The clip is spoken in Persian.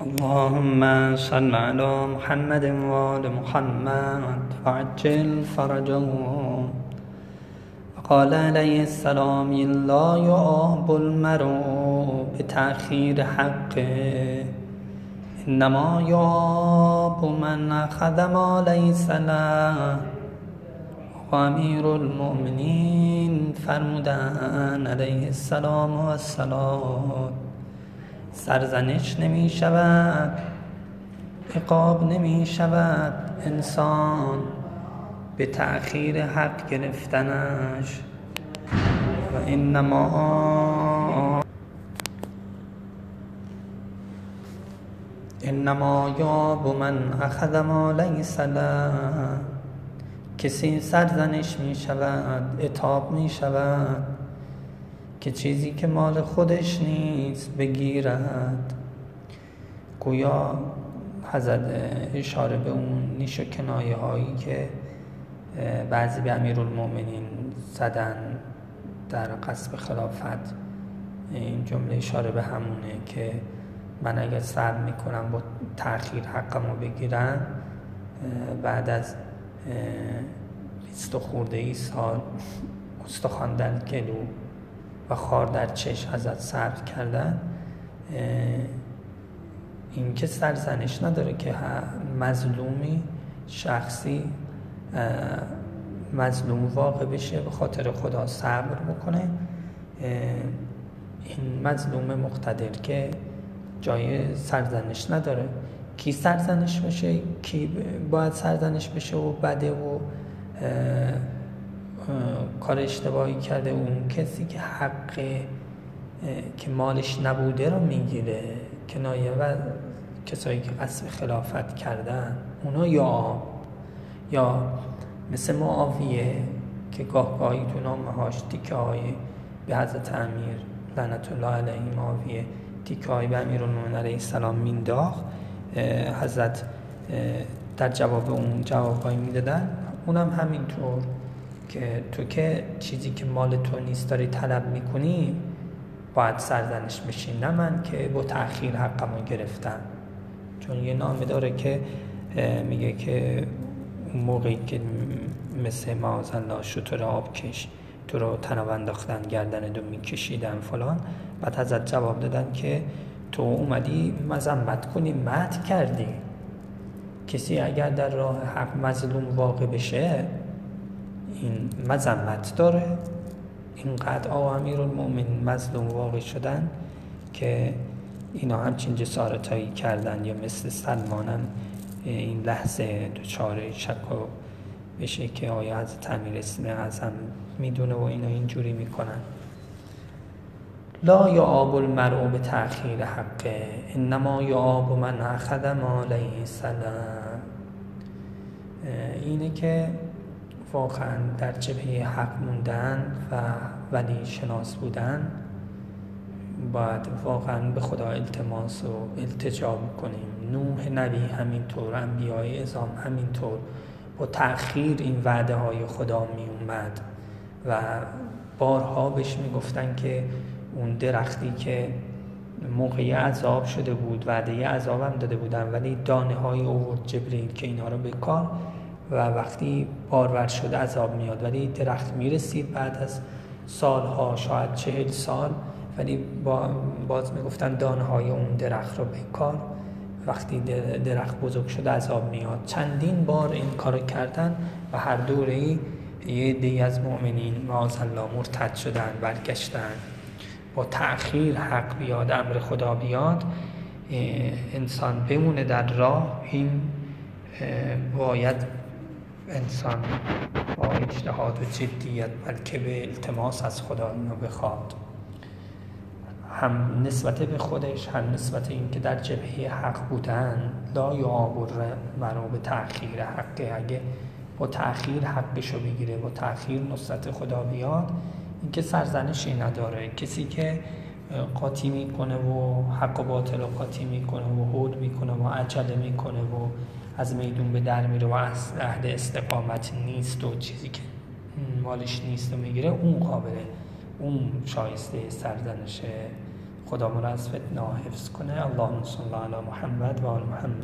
اللهم صل على محمد وآل محمد وعجل فرجهم وقال عليه السلام لا يعاب المرء بتأخير حقه إنما يعاب من أخذ ما ليس له. و امیر المؤمنین فرمودن علیه السلام و السلام سرزنش نمی شود عقاب نمی شود انسان. به تأخیر حق گرفتنش. و انما انما یاب من اخذ ما لیس کسی سرزنش می شود اتاب می شود. که چیزی که مال خودش نیست بگیرد. گویا حضرت اشاره به اون نیش و کنایه هایی که بعضی به امیر المومنین زدن در قصب خلافت این جمله اشاره به همونه که من اگر صبر می‌کنم با تأخیر حقمو بگیرم بعد از بیست خورده ای سال استخوان در و خار در چشم ازت صبر کردن این که سرزنش نداره که مظلومی شخصی مظلوم واقع بشه به خاطر خدا صبر بکنه. این مظلوم مقتدر که جای سرزنش نداره. کی سرزنش بشه؟ کی باید سرزنش بشه و بده و کار اشتباهی کرده اون کسی که حق که مالش نبوده رو می‌گیره کنایه و کسایی که قصد خلافت کردن اونا یا یا مثل معاویه که گاه گاهی تو نامه هاش تیکه های به حضرت امیر لعنت الله علیه معاویه تیکه های به امیر علیه السلام مینداخت حضرت در جواب اون جوابهایی می‌دادن اونم همینطور. که تو که چیزی که مال تو نیست داری طلب می‌کنی باید سرزنش بشی. نه من که با تأخیر حقمو گرفتم. چون یه نامه داره که میگه که اون موقعی که مثل الله شطور آب کش تو رو تناب انداختن گردن دو میکشیدن فلان. بعد ازت جواب دادن که تو اومدی مذمت کنی مت کردی. کسی اگر در راه حق مظلوم واقع بشه این مذمت داره. اینقدر آقا امیر المؤمن مظلوم واقع شدن که اینا همچین جسارتایی کردن یا مثل سلمانم این لحظه دچار شک بشه که آیا از تعمیر اسم اعظم می‌دونه و اینا اینجوری می‌کنن. لا یعاب المرء به تأخیر حقه انما یعاب من اخذ ما لیس اینه که واقعا در جبهه حق موندن و ولی شناس بودن باید واقعا به خدا التماس و التجا کنیم نوح نبی همینطور انبیای ازام همینطور با تأخیر این وعده های خدا می اومد و بارها بهش می‌گفتن که اون درختی که موقعی عذاب شده بود وعده عذاب هم داده بودن ولی دانه های اوورد جبریل که اینها رو به کار و وقتی بارور شده عذاب میاد. ولی درخت می‌رسید بعد از سالها شاید چهل سال ولی با باز می‌گفتن دانه های اون درخت رو کار وقتی درخت بزرگ شده عذاب میاد. چندین بار این کار کردن و هر دوره ای یه دی از مؤمنین معاذ الله مرتد شدن برگشتن. با تأخیر حق بیاد امر خدا بیاد انسان بمونه در راه. این باید انسان با اجتهاد و جدیت بلکه به التماس از خدا اینو بخواد. هم نسبت به خودش هم نسبت این که در جبهه حق بودن لا یعابر مرا به تأخیر حقه. اگه با تأخیر حقشو بگیره با تأخیر نصرت خدا بیاد اینکه سرزنشی نداره. کسی که قاطی می‌کنه و حق و باطل قاطی می‌کنه و حود می‌کنه و عجله می‌کنه و از میدون به در میره و از عهد استقامت نیست و چیزی که مالش نیست و می‌گیره اون قابله. اون شایسته سرزنشه. خدا ما را از فتنه حفظ کنه. اللهم صل علی محمد و آل محمد.